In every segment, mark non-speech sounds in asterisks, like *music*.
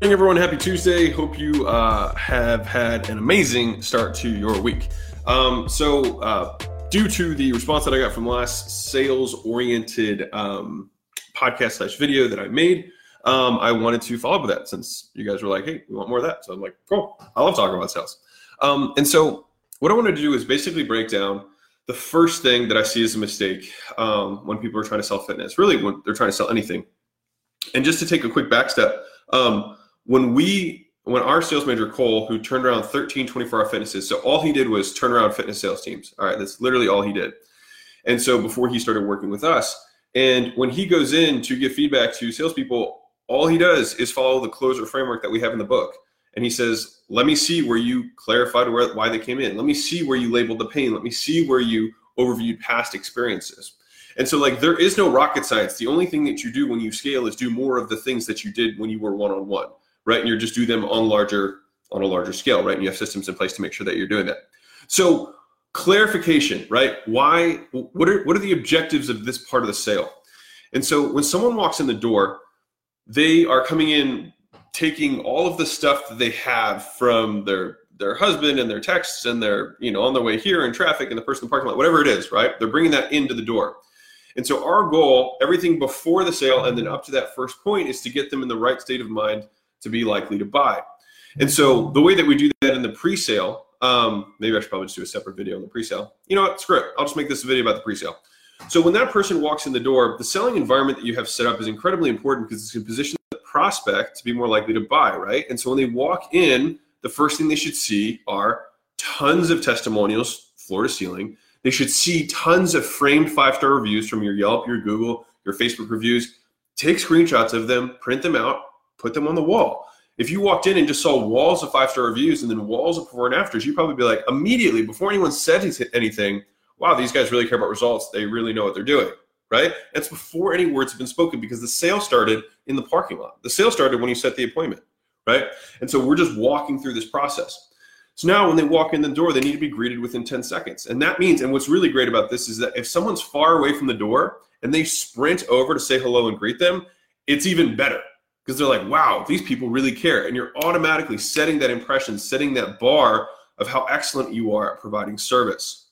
morning, everyone. Happy Tuesday. Hope you uh, have had an amazing start to your week. Um, so, uh, due to the response that I got from last sales-oriented um, podcast slash video that I made, um, I wanted to follow up with that since you guys were like, "Hey, we want more of that." So I'm like, "Cool, I love talking about sales." Um, and so, what I wanted to do is basically break down the first thing that I see as a mistake um, when people are trying to sell fitness, really when they're trying to sell anything. And just to take a quick back step, um, when we when our sales manager Cole, who turned around 13 24 hour fitnesses, so all he did was turn around fitness sales teams. All right, that's literally all he did. And so before he started working with us, and when he goes in to give feedback to salespeople, all he does is follow the closer framework that we have in the book. And he says, "Let me see where you clarified where, why they came in. Let me see where you labeled the pain. Let me see where you overviewed past experiences." And so, like, there is no rocket science. The only thing that you do when you scale is do more of the things that you did when you were one on one right? And you just do them on larger on a larger scale, right? And you have systems in place to make sure that you're doing that. So clarification, right? Why? What are what are the objectives of this part of the sale? And so when someone walks in the door, they are coming in taking all of the stuff that they have from their their husband and their texts and their you know on their way here in traffic and the person in the parking lot, whatever it is, right? They're bringing that into the door. And so our goal, everything before the sale and then up to that first point, is to get them in the right state of mind to be likely to buy. And so the way that we do that in the pre-sale, um, maybe I should probably just do a separate video on the pre-sale. You know what? Screw it. I'll just make this a video about the pre-sale. So when that person walks in the door, the selling environment that you have set up is incredibly important because it's going to position the prospect to be more likely to buy, right? And so when they walk in, the first thing they should see are tons of testimonials, floor to ceiling. They should see tons of framed five-star reviews from your Yelp, your Google, your Facebook reviews. Take screenshots of them, print them out, put them on the wall. If you walked in and just saw walls of five star reviews and then walls of before and afters, you'd probably be like, immediately before anyone said anything, wow, these guys really care about results. They really know what they're doing, right? That's before any words have been spoken because the sale started in the parking lot. The sale started when you set the appointment, right? And so we're just walking through this process. So now when they walk in the door, they need to be greeted within 10 seconds. And that means, and what's really great about this is that if someone's far away from the door and they sprint over to say hello and greet them, it's even better because they're like, wow, these people really care. And you're automatically setting that impression, setting that bar of how excellent you are at providing service.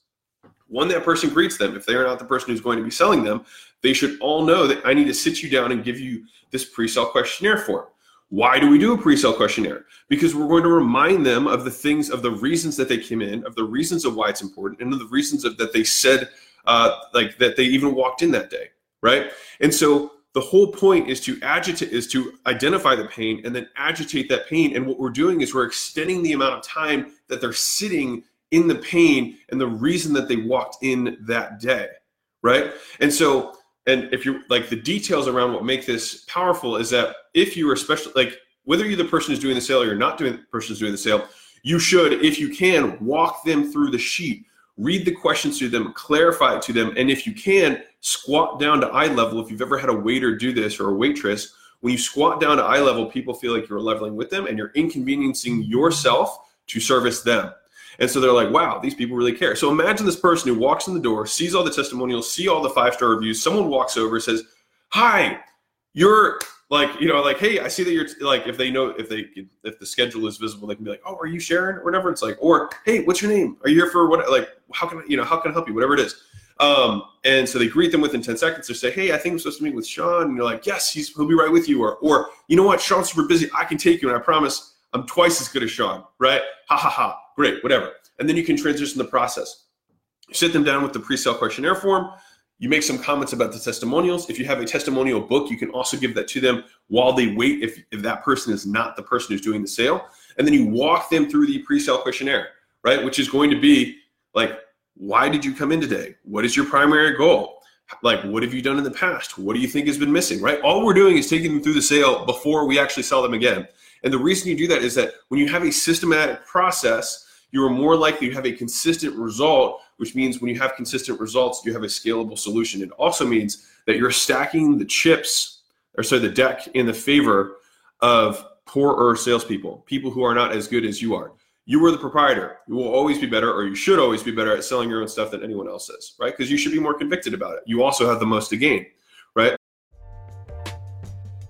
When that person greets them, if they are not the person who's going to be selling them, they should all know that I need to sit you down and give you this pre sale questionnaire form. Why do we do a pre sale questionnaire? Because we're going to remind them of the things, of the reasons that they came in, of the reasons of why it's important, and of the reasons of, that they said, uh, like that they even walked in that day, right? And so the whole point is to agitate is to identify the pain and then agitate that pain. And what we're doing is we're extending the amount of time that they're sitting in the pain and the reason that they walked in that day right? And so and if you're like the details around what make this powerful is that if you are especially like whether you're the person who's doing the sale or you're not doing the person who's doing the sale you should if you can walk them through the sheet read the questions to them, clarify it to them, and if you can, squat down to eye level. If you've ever had a waiter do this or a waitress, when you squat down to eye level, people feel like you're leveling with them and you're inconveniencing yourself to service them. And so they're like, wow, these people really care. So imagine this person who walks in the door, sees all the testimonials, see all the five star reviews. Someone walks over, says, Hi, you're like you know like hey i see that you're like if they know if they if the schedule is visible they can be like oh are you sharon? or whatever. It's like or hey what's your name? Are you here for what like how can I, you know how can i help you? whatever it is. Um, and so they greet them within 10 seconds. They say hey i think i'm supposed to meet with sean. And you're like yes he's he'll be right with you. Or or you know what? Sean's super busy. I can take you and i promise i'm twice as good as sean. Right? Ha ha ha. Great. Whatever. And then you can transition the process. You sit them down with the pre-sale questionnaire form you make some comments about the testimonials. If you have a testimonial book, you can also give that to them while they wait if, if that person is not the person who's doing the sale. And then you walk them through the pre sale questionnaire, right? Which is going to be like, why did you come in today? What is your primary goal? Like, what have you done in the past? What do you think has been missing, right? All we're doing is taking them through the sale before we actually sell them again. And the reason you do that is that when you have a systematic process, you are more likely to have a consistent result which means when you have consistent results, you have a scalable solution. It also means that you're stacking the chips, or sorry, the deck in the favor of poorer salespeople, people who are not as good as you are. You are the proprietor. You will always be better, or you should always be better at selling your own stuff than anyone else is, right? Because you should be more convicted about it. You also have the most to gain?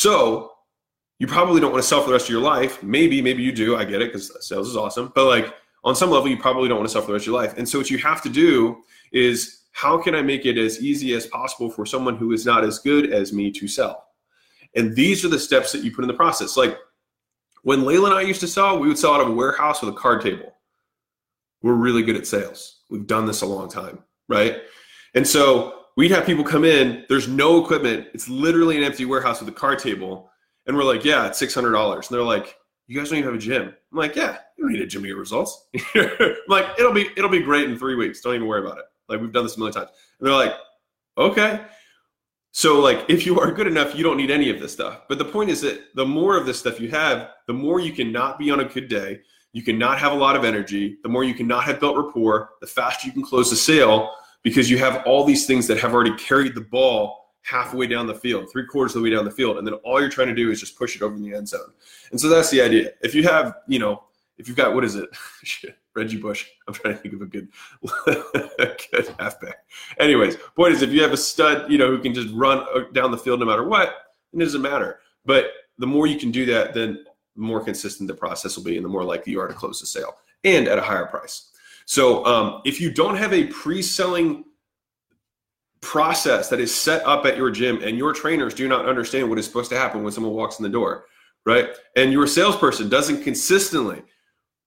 So you probably don't want to sell for the rest of your life. Maybe, maybe you do. I get it because sales is awesome. But like on some level, you probably don't want to sell for the rest of your life. And so what you have to do is how can I make it as easy as possible for someone who is not as good as me to sell? And these are the steps that you put in the process. Like when Leila and I used to sell, we would sell out of a warehouse with a card table. We're really good at sales. We've done this a long time, right? And so we'd have people come in, there's no equipment. It's literally an empty warehouse with a card table. And we're like, yeah, it's $600. And they're like, you guys don't even have a gym. I'm like, yeah, you don't need a gym to get results. *laughs* I'm like, it'll be, it'll be great in three weeks. Don't even worry about it. Like we've done this a million times. And they're like, okay. So like if you are good enough, you don't need any of this stuff. But the point is that the more of this stuff you have, the more you can not be on a good day. You cannot have a lot of energy. The more you cannot have built rapport, the faster you can close the sale because you have all these things that have already carried the ball halfway down the field, three quarters of the way down the field, and then all you're trying to do is just push it over in the end zone. And so that's the idea. If you have, you know, if you've got what is it, *laughs* Reggie Bush. I'm trying to think of a good, *laughs* good halfback. Anyways, point is, if you have a stud, you know, who can just run uh, down the field no matter what, it doesn't matter. But the more you can do that, then the more consistent the process will be, and the more likely you are to close the sale, and at a higher price. So um, if you don't have a pre-selling process that is set up at your gym and your trainers do not understand what is supposed to happen when someone walks in the door, right? And your salesperson doesn't consistently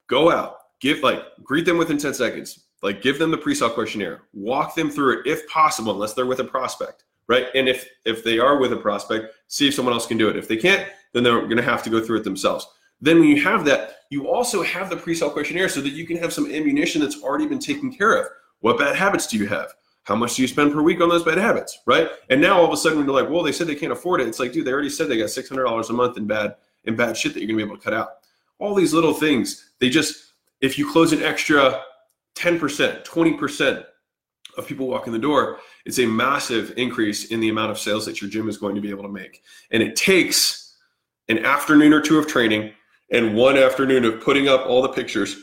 go out, give like greet them within 10 seconds, like give them the pre-sale questionnaire, walk them through it if possible, unless they're with a prospect, right? And if if they are with a prospect, see if someone else can do it. If they can't, then they're going to have to go through it themselves. Then when you have that, you also have the pre-sale questionnaire so that you can have some ammunition that's already been taken care of. What bad habits do you have? How much do you spend per week on those bad habits, right? And now all of a sudden you're like, well, they said they can't afford it. It's like, dude, they already said they got six hundred dollars a month in bad in bad shit that you're gonna be able to cut out. All these little things, they just if you close an extra 10%, 20% of people walk in the door, it's a massive increase in the amount of sales that your gym is going to be able to make. And it takes an afternoon or two of training and one afternoon of putting up all the pictures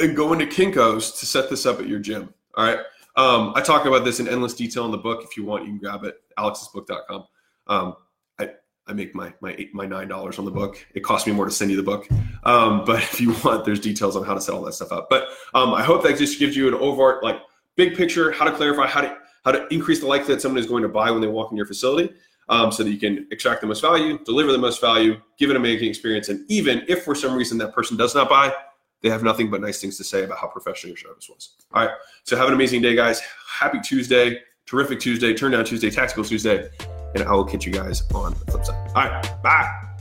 and going to Kinko's to set this up at your gym. All right. Um, I talk about this in endless detail in the book. If you want, you can grab it, alexsbook.com. Um, I, I make my my eight, my nine dollars on the book. It costs me more to send you the book, um, but if you want, there's details on how to set all that stuff up. But um, I hope that just gives you an overt, like big picture, how to clarify, how to how to increase the likelihood that someone is going to buy when they walk in your facility um, so that you can extract the most value, deliver the most value, give it an amazing experience. And even if for some reason that person does not buy, they have nothing but nice things to say about how professional your service was. All right. So have an amazing day, guys. Happy Tuesday, terrific Tuesday, turn down Tuesday, tactical Tuesday. And I will catch you guys on the flip side. All right. Bye.